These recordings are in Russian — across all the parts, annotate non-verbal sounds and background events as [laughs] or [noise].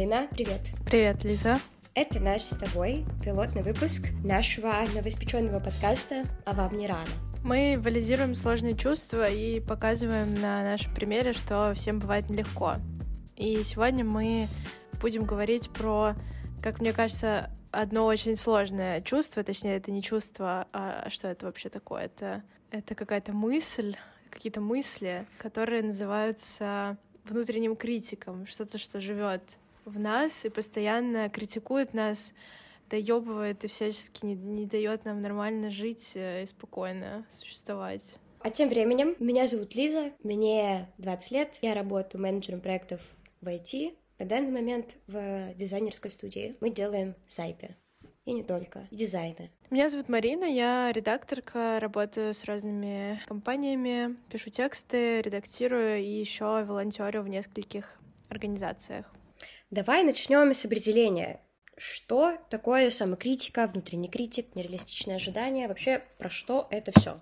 Марина, привет. Привет, Лиза. Это наш с тобой пилотный выпуск нашего новоиспеченного подкаста «А вам не рано». Мы валидируем сложные чувства и показываем на нашем примере, что всем бывает нелегко. И сегодня мы будем говорить про, как мне кажется, одно очень сложное чувство, точнее, это не чувство, а что это вообще такое? Это, это какая-то мысль, какие-то мысли, которые называются внутренним критиком, что-то, что живет в нас и постоянно критикует нас, доебывает и всячески не, не дает нам нормально жить э, и спокойно существовать. А тем временем, меня зовут Лиза, мне 20 лет, я работаю менеджером проектов в IT. На данный момент в дизайнерской студии мы делаем сайты. И не только, дизайны. Меня зовут Марина, я редакторка, работаю с разными компаниями, пишу тексты, редактирую и еще волонтерю в нескольких организациях. Давай начнем с определения. Что такое самокритика, внутренний критик, нереалистичные ожидания? Вообще, про что это все?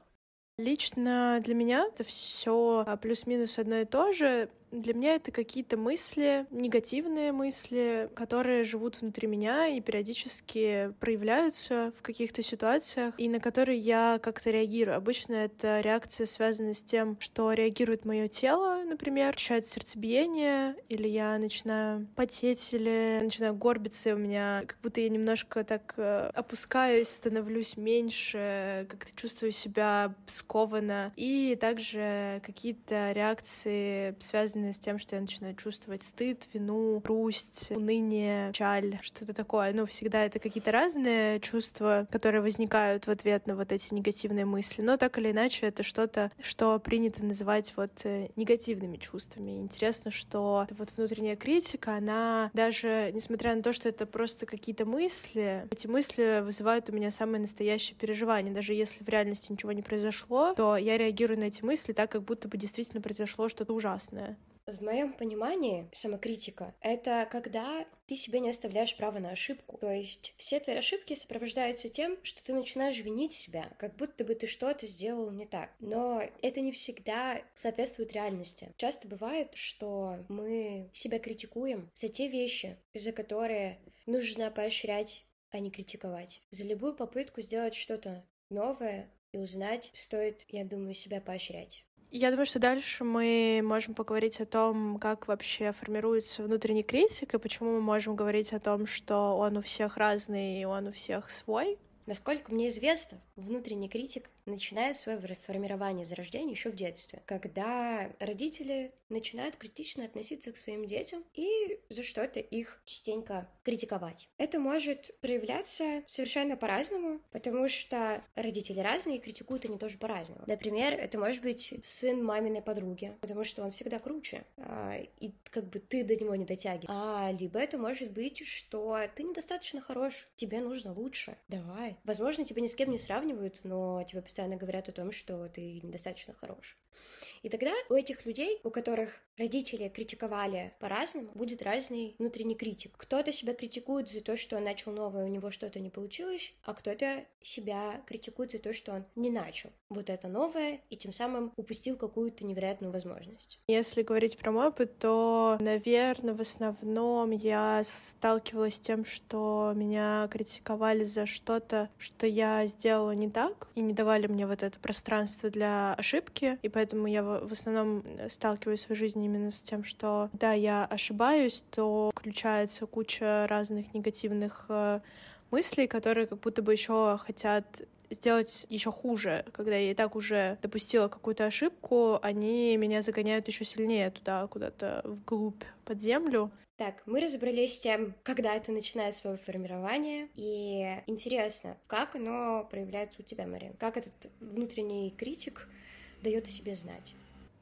Лично для меня это все а, плюс-минус одно и то же. Для меня это какие-то мысли, негативные мысли, которые живут внутри меня и периодически проявляются в каких-то ситуациях, и на которые я как-то реагирую. Обычно это реакция связана с тем, что реагирует мое тело, например, ощущает сердцебиение, или я начинаю потеть, или начинаю горбиться, и у меня как будто я немножко так э, опускаюсь, становлюсь меньше, как-то чувствую себя скованно. И также какие-то реакции связаны связанные с тем, что я начинаю чувствовать стыд, вину, грусть, уныние, печаль, что-то такое. Ну, всегда это какие-то разные чувства, которые возникают в ответ на вот эти негативные мысли. Но так или иначе, это что-то, что принято называть вот э, негативными чувствами. Интересно, что вот внутренняя критика, она даже, несмотря на то, что это просто какие-то мысли, эти мысли вызывают у меня самые настоящие переживания. Даже если в реальности ничего не произошло, то я реагирую на эти мысли так, как будто бы действительно произошло что-то ужасное. В моем понимании самокритика — это когда ты себе не оставляешь права на ошибку. То есть все твои ошибки сопровождаются тем, что ты начинаешь винить себя, как будто бы ты что-то сделал не так. Но это не всегда соответствует реальности. Часто бывает, что мы себя критикуем за те вещи, за которые нужно поощрять, а не критиковать. За любую попытку сделать что-то новое и узнать, стоит, я думаю, себя поощрять. Я думаю, что дальше мы можем поговорить о том, как вообще формируется внутренний критик, и почему мы можем говорить о том, что он у всех разный и он у всех свой. Насколько мне известно, внутренний критик начинает свое формирование зарождения еще в детстве, когда родители начинают критично относиться к своим детям и за что-то их частенько критиковать. Это может проявляться совершенно по-разному, потому что родители разные и критикуют они тоже по-разному. Например, это может быть сын маминой подруги, потому что он всегда круче, а, и как бы ты до него не дотягиваешь. А либо это может быть, что ты недостаточно хорош, тебе нужно лучше, давай. Возможно, тебя ни с кем не сравнивают, но тебе постоянно говорят о том, что ты недостаточно хорош. И тогда у этих людей, у которых родители критиковали по-разному, будет разный внутренний критик. Кто-то себя критикует за то, что он начал новое, у него что-то не получилось, а кто-то себя критикует за то, что он не начал вот это новое и тем самым упустил какую-то невероятную возможность. Если говорить про мой опыт, то, наверное, в основном я сталкивалась с тем, что меня критиковали за что-то, что я сделала не так, и не давали мне вот это пространство для ошибки, и поэтому я в основном сталкиваюсь в своей жизни именно с тем, что да, я ошибаюсь, то включается куча разных негативных э, мыслей, которые как будто бы еще хотят сделать еще хуже, когда я и так уже допустила какую-то ошибку, они меня загоняют еще сильнее туда, куда-то вглубь под землю. Так, мы разобрались с тем, когда это начинает свое формирование, и интересно, как оно проявляется у тебя, Мария? Как этот внутренний критик дает о себе знать?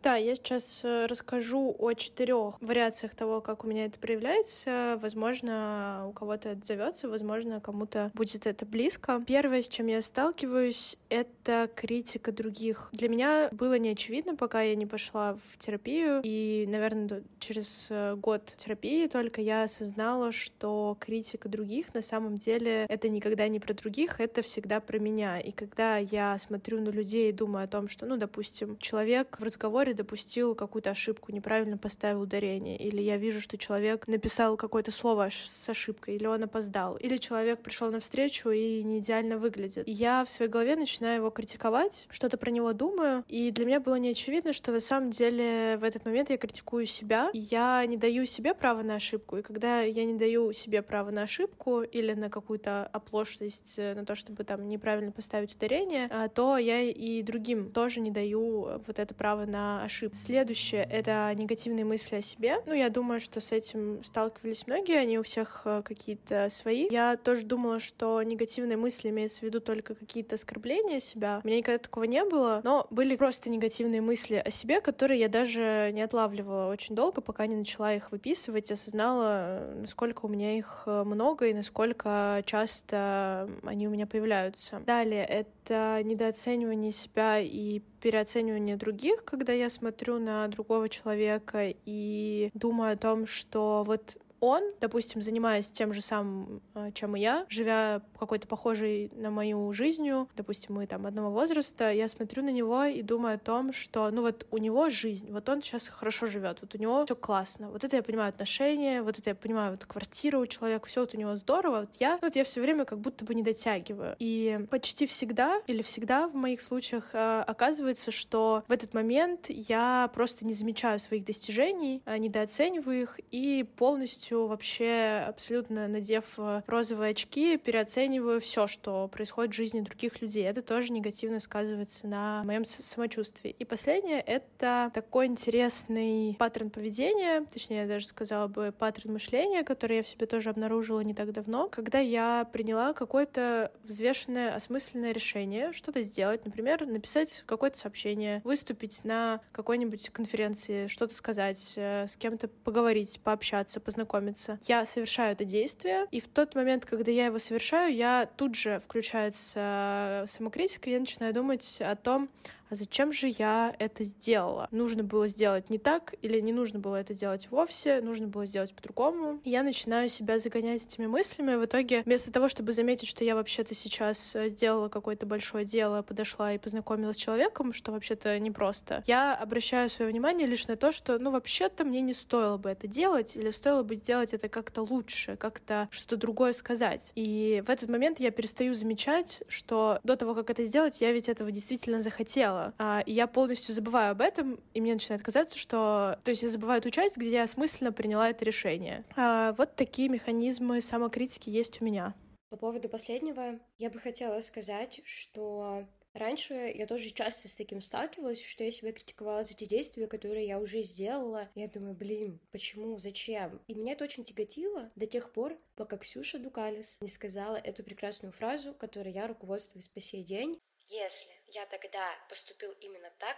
Да, я сейчас э, расскажу о четырех вариациях того, как у меня это проявляется. Возможно, у кого-то это зовется, возможно, кому-то будет это близко. Первое, с чем я сталкиваюсь, это критика других. Для меня было не очевидно, пока я не пошла в терапию, и, наверное, через э, год терапии только я осознала, что критика других на самом деле это никогда не про других, это всегда про меня. И когда я смотрю на людей и думаю о том, что, ну, допустим, человек в разговоре допустил какую-то ошибку, неправильно поставил ударение, или я вижу, что человек написал какое-то слово с ошибкой, или он опоздал, или человек пришел на встречу и не идеально выглядит. Я в своей голове начинаю его критиковать, что-то про него думаю, и для меня было не очевидно, что на самом деле в этот момент я критикую себя, я не даю себе права на ошибку, и когда я не даю себе права на ошибку или на какую-то оплошность, э, на то, чтобы там неправильно поставить ударение, а, то я и другим тоже не даю вот это право на ошибку. Следующее — это негативные мысли о себе. Ну, я думаю, что с этим сталкивались многие, они у всех э, какие-то свои. Я тоже думала, что негативные мысли имеются в виду только какие-то оскорбления себя. У меня никогда такого не было, но были просто негативные мысли о себе, которые я даже не отлавливала очень долго, пока не начала их выписывать, осознала, э, насколько у меня их много и насколько часто они у меня появляются. Далее, это недооценивание себя и переоценивание других, когда я смотрю на другого человека и думаю о том, что вот он, допустим, занимаясь тем же самым, э, чем и я, живя какой-то похожей на мою жизнью, допустим, мы там одного возраста, я смотрю на него и думаю о том, что, ну вот у него жизнь, вот он сейчас хорошо живет, вот у него все классно, вот это я понимаю отношения, вот это я понимаю, вот квартира у человека, все вот у него здорово, вот я, вот я все время как будто бы не дотягиваю. И почти всегда или всегда в моих случаях э, оказывается, что в этот момент я просто не замечаю своих достижений, э, недооцениваю их и полностью полностью вообще абсолютно надев э, розовые очки, переоцениваю все, что происходит в жизни других людей. Это тоже негативно сказывается на моем самочувствии. И последнее — это такой интересный паттерн поведения, точнее, я даже сказала бы паттерн мышления, который я в себе тоже обнаружила не так давно, когда я приняла какое-то взвешенное, осмысленное решение что-то сделать, например, написать какое-то сообщение, выступить на какой-нибудь конференции, что-то сказать, э, с кем-то поговорить, пообщаться, познакомиться, знакомиться. Я совершаю это действие, и в тот момент, когда я его совершаю, я тут же включается самокритика, и я начинаю думать о том, а зачем же я это сделала? Нужно было сделать не так или не нужно было это делать вовсе, нужно было сделать по-другому. Я начинаю себя загонять этими мыслями, в итоге вместо того, чтобы заметить, что я вообще-то сейчас э, сделала какое-то большое дело, подошла и познакомилась с человеком, что вообще-то непросто, я обращаю свое внимание лишь на то, что, ну, вообще-то мне не стоило бы это делать, или стоило бы сделать это как-то лучше, как-то что-то другое сказать. И в этот момент я перестаю замечать, что до того, как это сделать, я ведь этого действительно захотела, дело. А, и я полностью забываю об этом, и мне начинает казаться, что... То есть я забываю ту часть, где я осмысленно приняла это решение. А, вот такие механизмы самокритики есть у меня. По поводу последнего, я бы хотела сказать, что Раньше я тоже часто с таким сталкивалась, что я себя критиковала за те действия, которые я уже сделала. Я думаю, блин, почему, зачем? И меня это очень тяготило до тех пор, пока Ксюша Дукалис не сказала эту прекрасную фразу, которой я руководствуюсь по сей день. Если я тогда поступил именно так,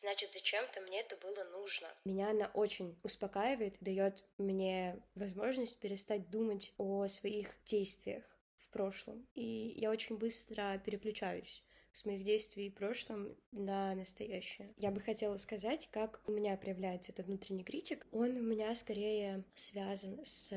значит, зачем-то мне это было нужно. Меня она очень успокаивает, дает мне возможность перестать думать о своих действиях в прошлом. И я очень быстро переключаюсь с моих действий в прошлом на настоящее. Я бы хотела сказать, как у меня проявляется этот внутренний критик. Он у меня скорее связан с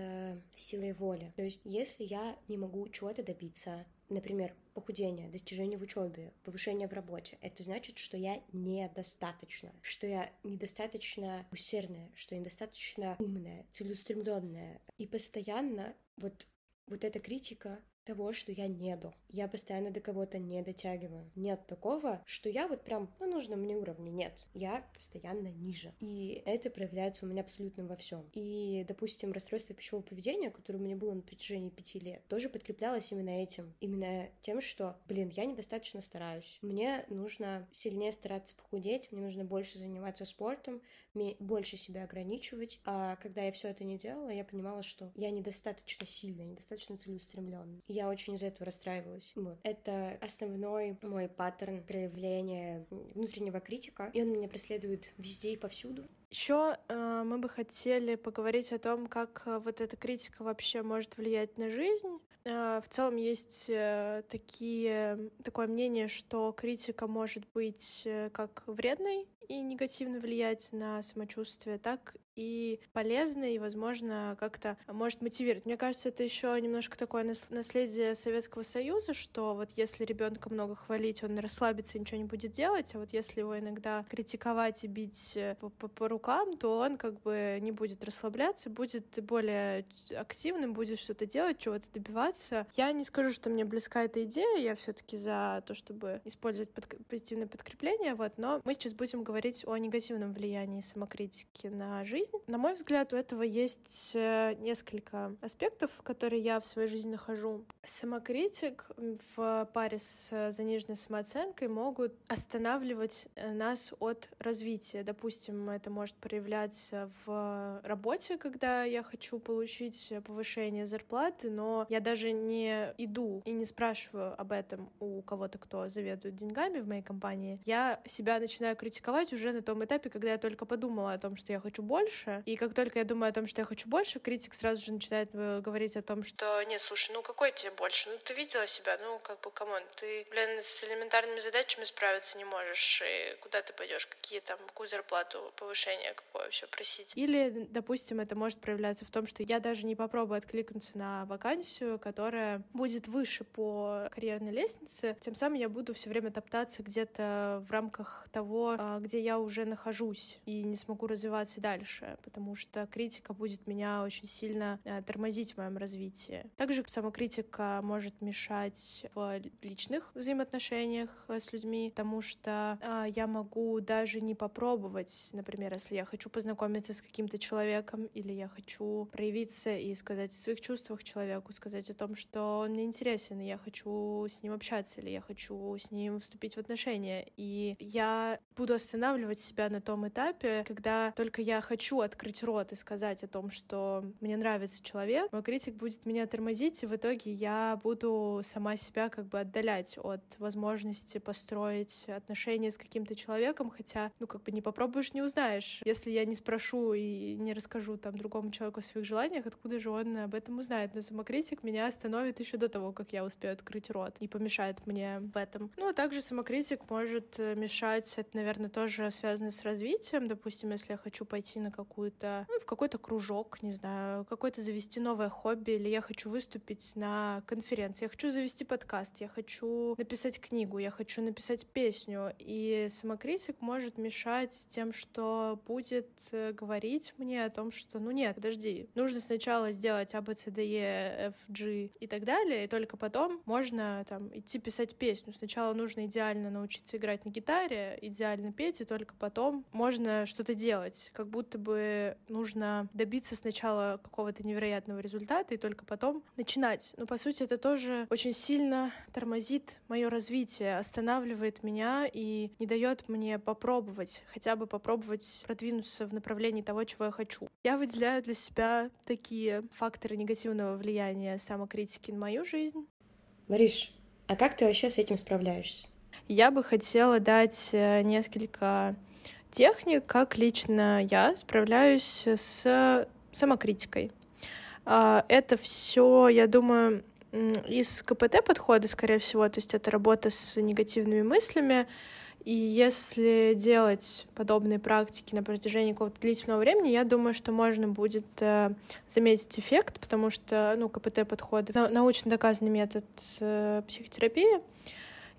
силой воли. То есть, если я не могу чего-то добиться, например, похудение, достижение в учебе, повышение в работе, это значит, что я недостаточно, что я недостаточно усердная, что я недостаточно умная, целеустремленная. И постоянно вот, вот эта критика того, что я не до. Я постоянно до кого-то не дотягиваю. Нет такого, что я вот прям на нужном мне уровне. Нет. Я постоянно ниже. И это проявляется у меня абсолютно во всем. И, допустим, расстройство пищевого поведения, которое у меня было на протяжении пяти лет, тоже подкреплялось именно этим. Именно тем, что, блин, я недостаточно стараюсь. Мне нужно сильнее стараться похудеть, мне нужно больше заниматься спортом, больше себя ограничивать. А когда я все это не делала, я понимала, что я недостаточно сильная, недостаточно целеустремленная. Я очень из-за этого расстраивалась. Вот. Это основной мой паттерн проявления внутреннего критика, и он меня преследует везде и повсюду. Еще э, мы бы хотели поговорить о том, как э, вот эта критика вообще может влиять на жизнь. Э, в целом есть э, такие, такое мнение, что критика может быть э, как вредной и негативно влиять на самочувствие, так и полезно, и, возможно, как-то может мотивировать. Мне кажется, это еще немножко такое наследие Советского Союза, что вот если ребенка много хвалить, он расслабится и ничего не будет делать, а вот если его иногда критиковать и бить э, по, по, по рукам, то он как бы не будет расслабляться, будет более активным, будет что-то делать, чего-то добиваться. Я не скажу, что мне близка эта идея, я все-таки за то, чтобы использовать под, позитивное подкрепление, вот, но мы сейчас будем говорить о негативном влиянии самокритики на жизнь, жизнь. На мой взгляд, у этого есть э, несколько аспектов, которые я в своей жизни нахожу. Самокритик в паре с э, заниженной самооценкой могут останавливать э, нас от развития. Допустим, это может проявляться в работе, когда я хочу получить повышение зарплаты, но я даже не иду и не спрашиваю об этом у кого-то, кто заведует деньгами в моей компании. Я себя начинаю критиковать уже на том этапе, когда я только подумала о том, что я хочу больше, больше. И как только я думаю о том, что я хочу больше, критик сразу же начинает э, говорить о том, что «Нет, слушай, ну какой тебе больше? Ну ты видела себя? Ну как бы, come on, ты, блин, с элементарными задачами справиться не можешь. И куда ты пойдешь? Какие там, какую зарплату, повышение какое вообще просить?» Или, допустим, это может проявляться в том, что я даже не попробую откликнуться на вакансию, которая будет выше по карьерной лестнице, тем самым я буду все время топтаться где-то в рамках того, а, где я уже нахожусь, и не смогу развиваться дальше дальше, потому что критика будет меня очень сильно э, тормозить в моем развитии. Также самокритика может мешать в личных взаимоотношениях э, с людьми, потому что э, я могу даже не попробовать, например, если я хочу познакомиться с каким-то человеком или я хочу проявиться и сказать о своих чувствах человеку, сказать о том, что он мне интересен, и я хочу с ним общаться, или я хочу с ним вступить в отношения. И я буду останавливать себя на том этапе, когда только я хочу хочу открыть рот и сказать о том, что мне нравится человек, мой критик будет меня тормозить, и в итоге я буду сама себя как бы отдалять от возможности построить отношения с каким-то человеком, хотя, ну, как бы не попробуешь, не узнаешь. Если я не спрошу и не расскажу там другому человеку о своих желаниях, откуда же он об этом узнает? Но самокритик меня остановит еще до того, как я успею открыть рот и помешает мне в этом. Ну, а также самокритик может э, мешать, это, наверное, тоже связано с развитием. Допустим, если я хочу пойти на какую-то, ну, в какой-то кружок, не знаю, какой-то завести новое хобби, или я хочу выступить на конференции, я хочу завести подкаст, я хочу написать книгу, я хочу написать песню, и самокритик может мешать тем, что будет э, говорить мне о том, что, ну нет, подожди, нужно сначала сделать A, B, F, G и так далее, и только потом можно там идти писать песню. Сначала нужно идеально научиться играть на гитаре, идеально петь, и только потом можно что-то делать, как будто бы нужно добиться сначала какого-то невероятного результата и только потом начинать. Но по сути это тоже очень сильно тормозит мое развитие, останавливает меня и не дает мне попробовать, хотя бы попробовать продвинуться в направлении того, чего я хочу. Я выделяю для себя такие факторы негативного влияния самокритики на мою жизнь. Мариш, а как ты вообще с этим справляешься? Я бы хотела дать э, несколько техник, как лично я справляюсь с самокритикой. А, это все, я думаю, из КПТ подхода, скорее всего, то есть это работа с негативными мыслями. И если делать подобные практики на протяжении какого-то длительного времени, я думаю, что можно будет э, заметить эффект, потому что, ну, КПТ подходы, научно доказанный метод э, психотерапии,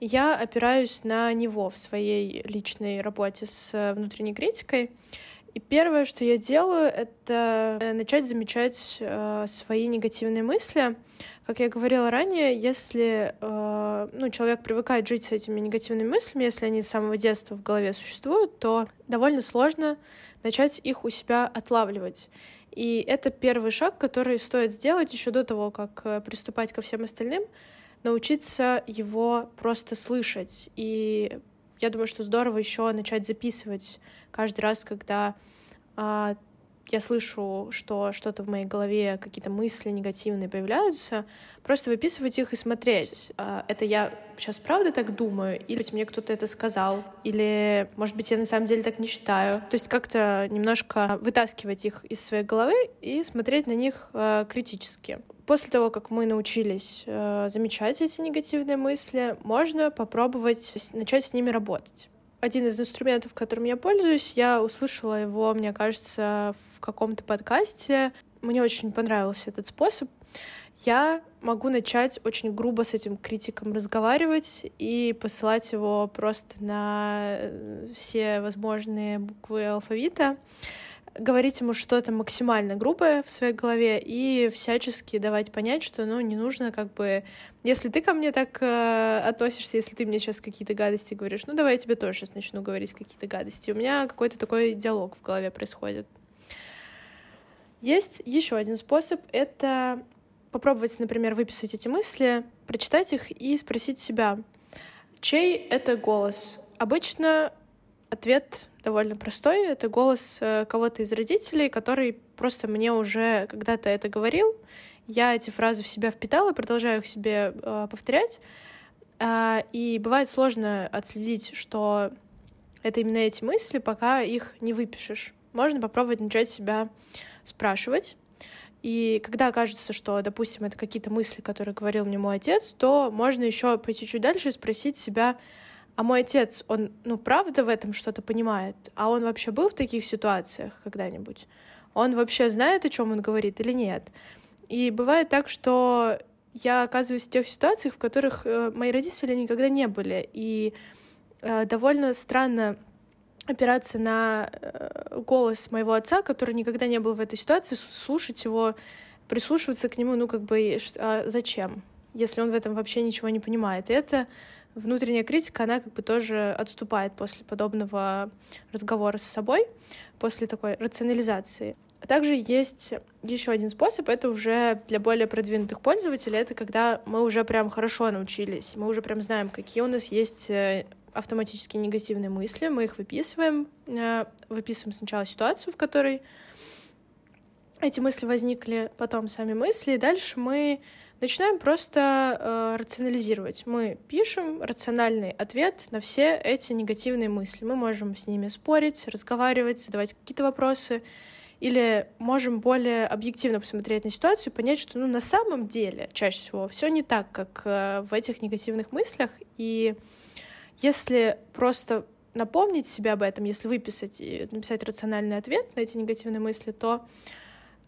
я опираюсь на него в своей личной работе с э, внутренней критикой. И первое, что я делаю, это э, начать замечать э, свои негативные мысли. Как я говорила ранее, если э, ну, человек привыкает жить с этими негативными мыслями, если они с самого детства в голове существуют, то довольно сложно начать их у себя отлавливать. И это первый шаг, который стоит сделать еще до того, как э, приступать ко всем остальным, научиться его просто слышать. И я думаю, что здорово еще начать записывать каждый раз, когда а, я слышу, что что-то в моей голове, какие-то мысли негативные появляются, просто выписывать их и смотреть. А, это я сейчас правда так думаю? Или мне кто-то это сказал? Или, может быть, я на самом деле так не считаю? То есть как-то немножко вытаскивать их из своей головы и смотреть на них э, критически. После того, как мы научились э, замечать эти негативные мысли, можно попробовать начать с ними работать один из инструментов, которым я пользуюсь, я услышала его, мне кажется, в каком-то подкасте. Мне очень понравился этот способ. Я могу начать очень грубо с этим критиком разговаривать и посылать его просто на э, все возможные буквы алфавита говорить ему что-то максимально грубое в своей голове и всячески давать понять, что, ну, не нужно как бы... Если ты ко мне так э, относишься, если ты мне сейчас какие-то гадости говоришь, ну, давай я тебе тоже сейчас начну говорить какие-то гадости. У меня какой-то такой диалог в голове происходит. Есть еще один способ — это попробовать, например, выписать эти мысли, прочитать их и спросить себя, чей это голос. Обычно Ответ довольно простой. Это голос э, кого-то из родителей, который просто мне уже когда-то это говорил. Я эти фразы в себя впитала, продолжаю их себе э, повторять. Э, и бывает сложно отследить, что это именно эти мысли, пока их не выпишешь. Можно попробовать начать себя спрашивать. И когда окажется, что, допустим, это какие-то мысли, которые говорил мне мой отец, то можно еще пойти чуть дальше и спросить себя, а мой отец, он, ну, правда в этом что-то понимает? А он вообще был в таких ситуациях когда-нибудь? Он вообще знает, о чем он говорит или нет? И бывает так, что я оказываюсь в тех ситуациях, в которых э, мои родители никогда не были. И э, довольно странно опираться на э, голос моего отца, который никогда не был в этой ситуации, слушать его, прислушиваться к нему, ну, как бы, а зачем? Если он в этом вообще ничего не понимает. И это внутренняя критика, она как бы тоже отступает после подобного разговора с собой, после такой рационализации. А также есть еще один способ, это уже для более продвинутых пользователей, это когда мы уже прям хорошо научились, мы уже прям знаем, какие у нас есть э, автоматические негативные мысли, мы их выписываем, э, выписываем сначала ситуацию, в которой эти мысли возникли, потом сами мысли, и дальше мы начинаем просто э, рационализировать. Мы пишем рациональный ответ на все эти негативные мысли. Мы можем с ними спорить, разговаривать, задавать какие-то вопросы, или можем более объективно посмотреть на ситуацию и понять, что ну, на самом деле чаще всего все не так, как э, в этих негативных мыслях. И если просто напомнить себе об этом, если выписать и написать рациональный ответ на эти негативные мысли, то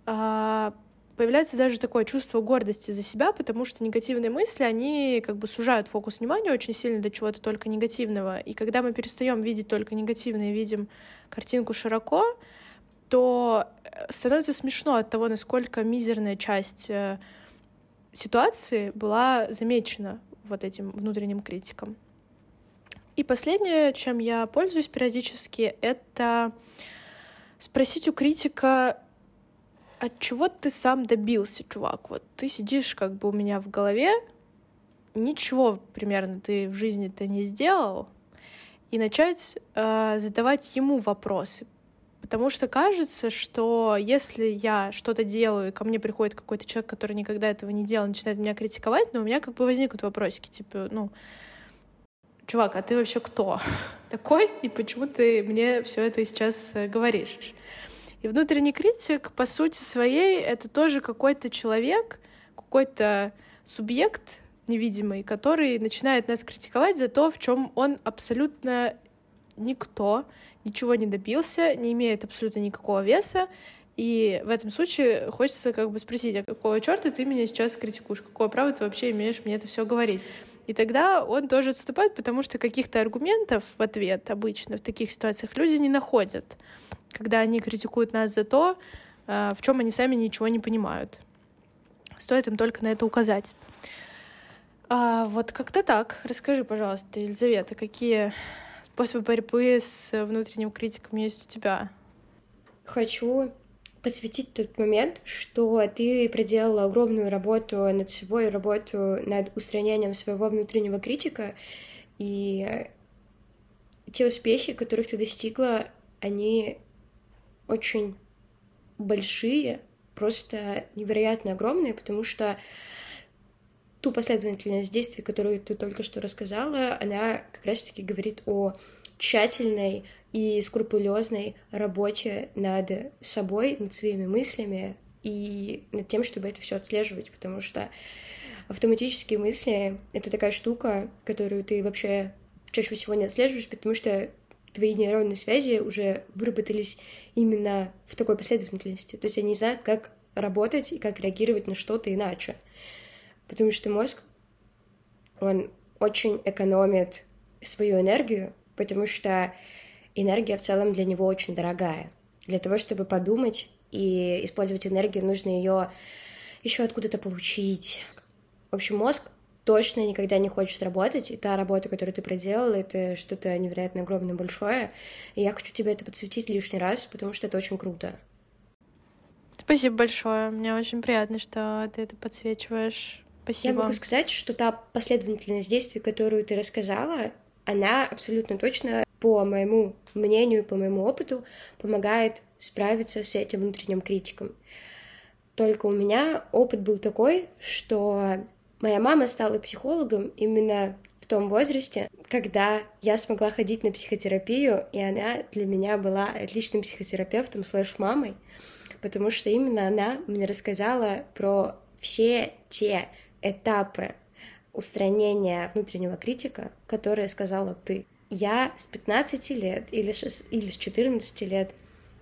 э, появляется даже такое чувство гордости за себя, потому что негативные мысли, они как бы сужают фокус внимания очень сильно до чего-то только негативного. И когда мы перестаем видеть только негативное, видим картинку широко, то э, становится смешно от того, насколько мизерная часть э, ситуации была замечена вот этим внутренним критиком. И последнее, чем я пользуюсь периодически, это спросить у критика, от чего ты сам добился, чувак? Вот ты сидишь как бы у меня в голове, ничего примерно ты в жизни-то не сделал, и начать э, задавать ему вопросы. Потому что кажется, что если я что-то делаю, и ко мне приходит какой-то человек, который никогда этого не делал, начинает меня критиковать, но у меня как бы возникнут вопросики, типа, ну, чувак, а ты вообще кто [laughs] такой, и почему ты мне все это сейчас э, говоришь? И внутренний критик, по сути своей, это тоже какой-то человек, какой-то субъект невидимый, который начинает нас критиковать за то, в чем он абсолютно никто, ничего не добился, не имеет абсолютно никакого веса, и в этом случае хочется как бы спросить, а какого черта ты меня сейчас критикуешь? Какого права ты вообще имеешь мне это все говорить? И тогда он тоже отступает, потому что каких-то аргументов в ответ обычно в таких ситуациях люди не находят, когда они критикуют нас за то, э, в чем они сами ничего не понимают. Стоит им только на это указать. А, вот как-то так. Расскажи, пожалуйста, Елизавета, какие способы борьбы с внутренним критиком есть у тебя? Хочу подсветить тот момент, что ты проделала огромную работу над собой, работу над устранением своего внутреннего критика, и те успехи, которых ты достигла, они очень большие, просто невероятно огромные, потому что ту последовательность действий, которую ты только что рассказала, она как раз-таки говорит о тщательной и скрупулезной работе над собой, над своими мыслями и над тем, чтобы это все отслеживать, потому что автоматические мысли — это такая штука, которую ты вообще чаще всего не отслеживаешь, потому что твои нейронные связи уже выработались именно в такой последовательности. То есть они знают, как работать и как реагировать на что-то иначе. Потому что мозг, он очень экономит свою энергию, потому что энергия в целом для него очень дорогая. Для того, чтобы подумать и использовать энергию, нужно ее еще откуда-то получить. В общем, мозг точно никогда не хочет работать, и та работа, которую ты проделала, это что-то невероятно огромное, большое, и я хочу тебе это подсветить лишний раз, потому что это очень круто. Спасибо большое, мне очень приятно, что ты это подсвечиваешь. Спасибо. Я могу сказать, что та последовательность действий, которую ты рассказала, она абсолютно точно, по моему мнению, по моему опыту, помогает справиться с этим внутренним критиком. Только у меня опыт был такой, что моя мама стала психологом именно в том возрасте, когда я смогла ходить на психотерапию, и она для меня была отличным психотерапевтом слэш-мамой, потому что именно она мне рассказала про все те этапы устранения внутреннего критика, которые сказала ты. Я с 15 лет или, 6, или с 14 лет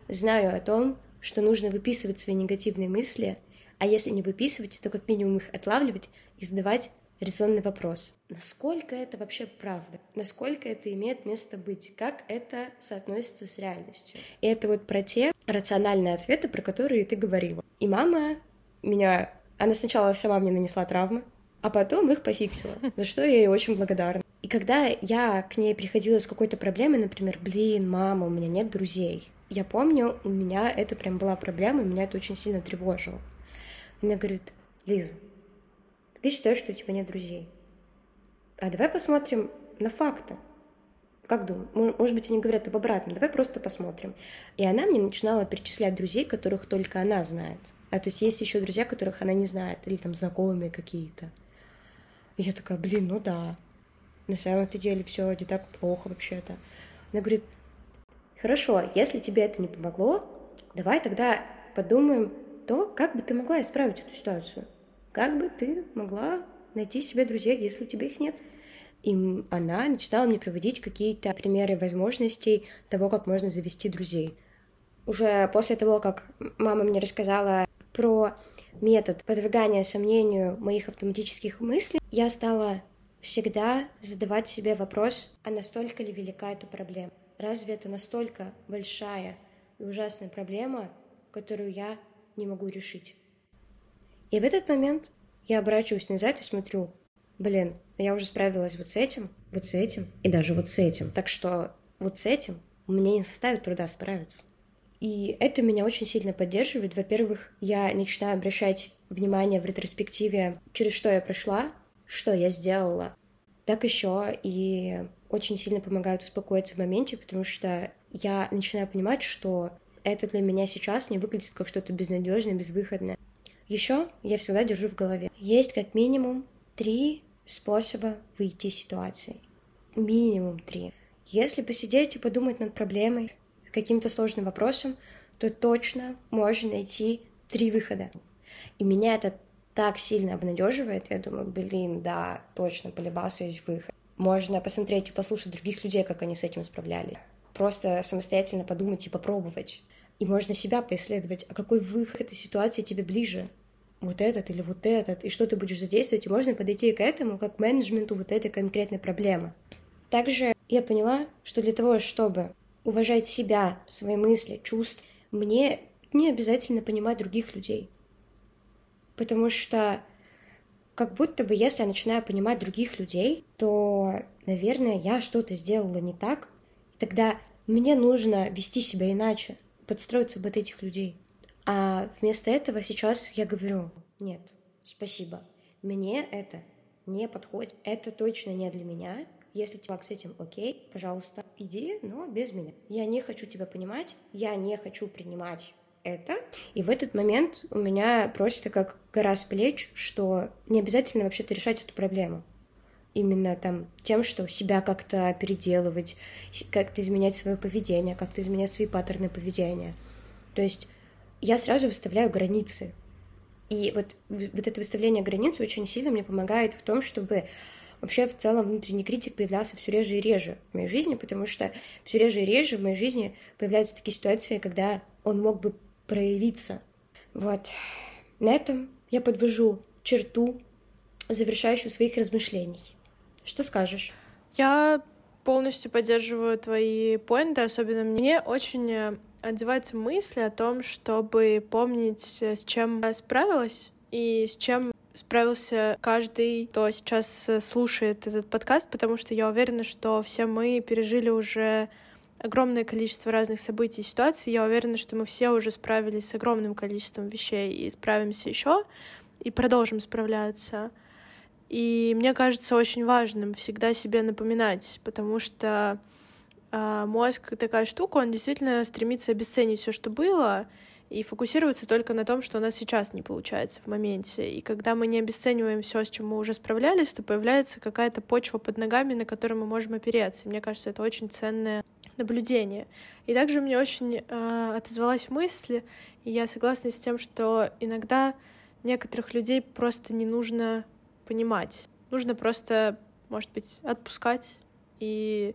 знаю о том, что нужно выписывать свои негативные мысли, а если не выписывать, то как минимум их отлавливать и задавать резонный вопрос. Насколько это вообще правда? Насколько это имеет место быть? Как это соотносится с реальностью? И это вот про те рациональные ответы, про которые ты говорила. И мама меня... Она сначала сама мне нанесла травмы, а потом их пофиксила, за что я ей очень благодарна. И когда я к ней приходила с какой-то проблемой, например, блин, мама, у меня нет друзей, я помню, у меня это прям была проблема, и меня это очень сильно тревожило. Она говорит, Лиза, ты считаешь, что у тебя нет друзей. А давай посмотрим на факты. Как думаю? Может быть, они говорят об обратном. Давай просто посмотрим. И она мне начинала перечислять друзей, которых только она знает. А то есть есть еще друзья, которых она не знает, или там знакомые какие-то. И я такая, блин, ну да, на самом-то деле все не так плохо вообще-то. Она говорит, хорошо, если тебе это не помогло, давай тогда подумаем то, как бы ты могла исправить эту ситуацию. Как бы ты могла найти себе друзей, если у тебя их нет? И она начинала мне приводить какие-то примеры возможностей того, как можно завести друзей. Уже после того, как мама мне рассказала про метод подвергания сомнению моих автоматических мыслей, я стала всегда задавать себе вопрос, а настолько ли велика эта проблема? Разве это настолько большая и ужасная проблема, которую я не могу решить? И в этот момент я оборачиваюсь назад и смотрю, блин, я уже справилась вот с этим, вот с этим и даже вот с этим. Так что вот с этим мне не составит труда справиться. И это меня очень сильно поддерживает. Во-первых, я начинаю обращать внимание в ретроспективе, через что я прошла, что я сделала. Так еще и очень сильно помогает успокоиться в моменте, потому что я начинаю понимать, что это для меня сейчас не выглядит как что-то безнадежное, безвыходное. Еще я всегда держу в голове. Есть как минимум три способа выйти из ситуации. Минимум три. Если посидеть и подумать над проблемой, каким-то сложным вопросом, то точно можно найти три выхода. И меня это так сильно обнадеживает, я думаю, блин, да, точно, по Либасу есть выход. Можно посмотреть и послушать других людей, как они с этим справлялись. Просто самостоятельно подумать и попробовать. И можно себя поисследовать, а какой выход из ситуации тебе ближе? Вот этот или вот этот? И что ты будешь задействовать? И можно подойти к этому как к менеджменту вот этой конкретной проблемы. Также я поняла, что для того, чтобы уважать себя, свои мысли, чувства, мне не обязательно понимать других людей. Потому что как будто бы если я начинаю понимать других людей, то, наверное, я что-то сделала не так, и тогда мне нужно вести себя иначе подстроиться под этих людей. А вместо этого сейчас я говорю, нет, спасибо, мне это не подходит, это точно не для меня, если тебе с этим окей, пожалуйста, иди, но без меня. Я не хочу тебя понимать, я не хочу принимать это. И в этот момент у меня просто как гора с плеч, что не обязательно вообще-то решать эту проблему. Именно там тем, что себя как-то переделывать, как-то изменять свое поведение, как-то изменять свои паттерны поведения. То есть я сразу выставляю границы. И вот, вот это выставление границ очень сильно мне помогает в том, чтобы вообще в целом внутренний критик появлялся все реже и реже в моей жизни, потому что все реже и реже в моей жизни появляются такие ситуации, когда он мог бы проявиться. Вот. На этом я подвожу черту, завершающую своих размышлений. Что скажешь? Я полностью поддерживаю твои поинты, особенно мне очень э, отзывается мысль о том, чтобы помнить, э, с чем справилась и с чем справился каждый, кто сейчас э, слушает этот подкаст, потому что я уверена, что все мы пережили уже огромное количество разных событий и ситуаций. Я уверена, что мы все уже справились с огромным количеством вещей и справимся еще, и продолжим справляться. И мне кажется очень важным всегда себе напоминать, потому что э, мозг такая штука, он действительно стремится обесценить все, что было, и фокусироваться только на том, что у нас сейчас не получается в моменте. И когда мы не обесцениваем все, с чем мы уже справлялись, то появляется какая-то почва под ногами, на которой мы можем опереться. И мне кажется, это очень ценное наблюдение. И также мне очень э, отозвалась мысль, и я согласна с тем, что иногда некоторых людей просто не нужно понимать. Нужно просто, может быть, отпускать и,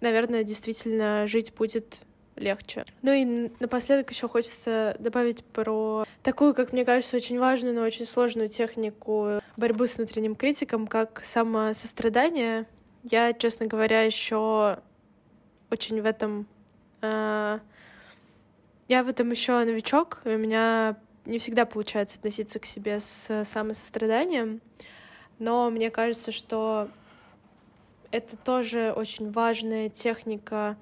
наверное, действительно жить будет легче. Ну и напоследок еще хочется добавить про такую, как мне кажется, очень важную, но очень сложную технику борьбы с внутренним критиком, как самосострадание. Я, честно говоря, еще очень в этом... Э, я в этом еще новичок, и у меня не всегда получается относиться к себе с самосостраданием, но мне кажется, что это тоже очень важная техника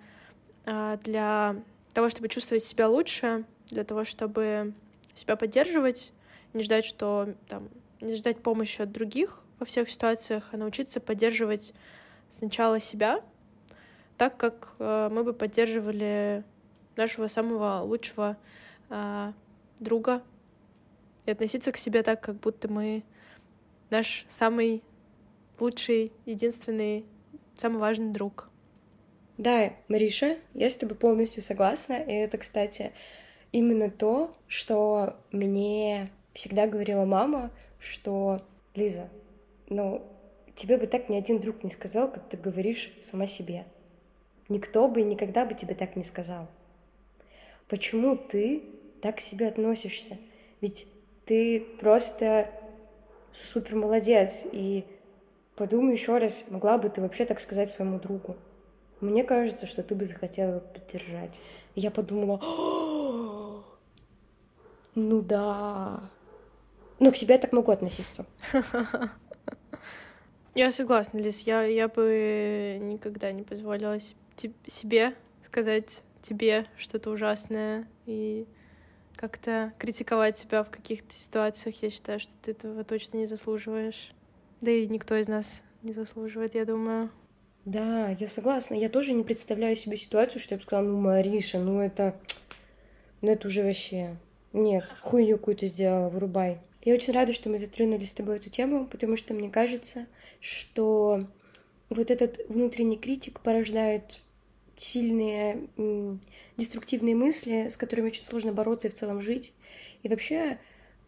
для того, чтобы чувствовать себя лучше, для того, чтобы себя поддерживать, не ждать, что там, не ждать помощи от других во всех ситуациях, а научиться поддерживать сначала себя, так, как э, мы бы поддерживали нашего самого лучшего э, друга и относиться к себе так, как будто мы наш самый лучший, единственный, самый важный друг. Да, Мариша, я с тобой полностью согласна. И это, кстати, именно то, что мне всегда говорила мама, что Лиза, ну, тебе бы так ни один друг не сказал, как ты говоришь сама себе. Никто бы и никогда бы тебе так не сказал. Почему ты так к себе относишься? Ведь ты просто супер молодец. И подумай еще раз, могла бы ты вообще так сказать своему другу. Мне кажется, что ты бы захотела поддержать. Я подумала, ну да. Но к себе я так могу относиться. [laughs] Я согласна, Лиз. Я, я бы никогда не позволила себе сказать тебе что-то ужасное и как-то критиковать себя в каких-то ситуациях. Я считаю, что ты этого точно не заслуживаешь. Да и никто из нас не заслуживает, я думаю. Да, я согласна. Я тоже не представляю себе ситуацию, что я бы сказала, ну, Мариша, ну это... Ну это уже вообще... Нет, хуйню какую-то сделала, вырубай. Я очень рада, что мы затронули с тобой эту тему, потому что мне кажется, что вот этот внутренний критик порождает сильные деструктивные мысли, с которыми очень сложно бороться и в целом жить. И вообще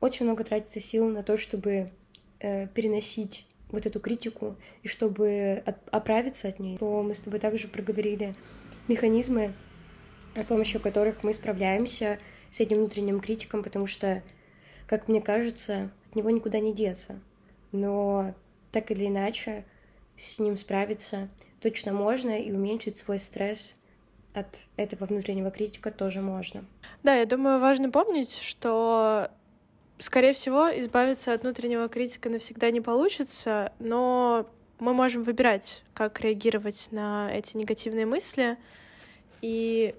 очень много тратится сил на то, чтобы э, переносить вот эту критику и чтобы от, оправиться от ней. То мы с тобой также проговорили механизмы, с помощью которых мы справляемся с этим внутренним критиком, потому что, как мне кажется, от него никуда не деться. Но так или иначе с ним справиться точно можно и уменьшить свой стресс от этого внутреннего критика тоже можно. Да, я думаю, важно помнить, что, скорее всего, избавиться от внутреннего критика навсегда не получится, но мы можем выбирать, как реагировать на эти негативные мысли. И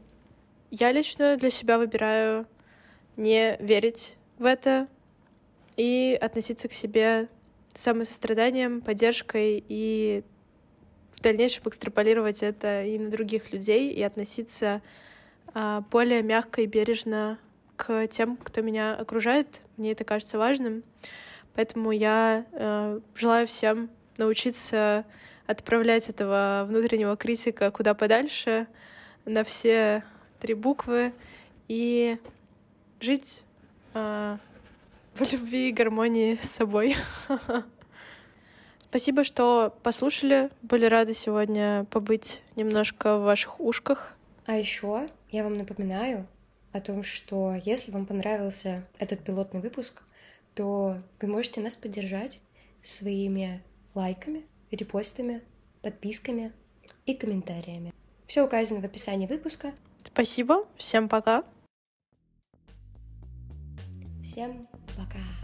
я лично для себя выбираю не верить в это и относиться к себе с самосостраданием, поддержкой и в дальнейшем экстраполировать это и на других людей, и относиться а, более мягко и бережно к тем, кто меня окружает. Мне это кажется важным. Поэтому я э, желаю всем научиться отправлять этого внутреннего критика куда подальше, на все три буквы и жить э, в любви и гармонии с собой. [laughs] Спасибо, что послушали. Были рады сегодня побыть немножко в ваших ушках. А еще я вам напоминаю о том, что если вам понравился этот пилотный выпуск, то вы можете нас поддержать своими лайками, репостами, подписками и комментариями. Все указано в описании выпуска. Спасибо, всем пока. Всем пока.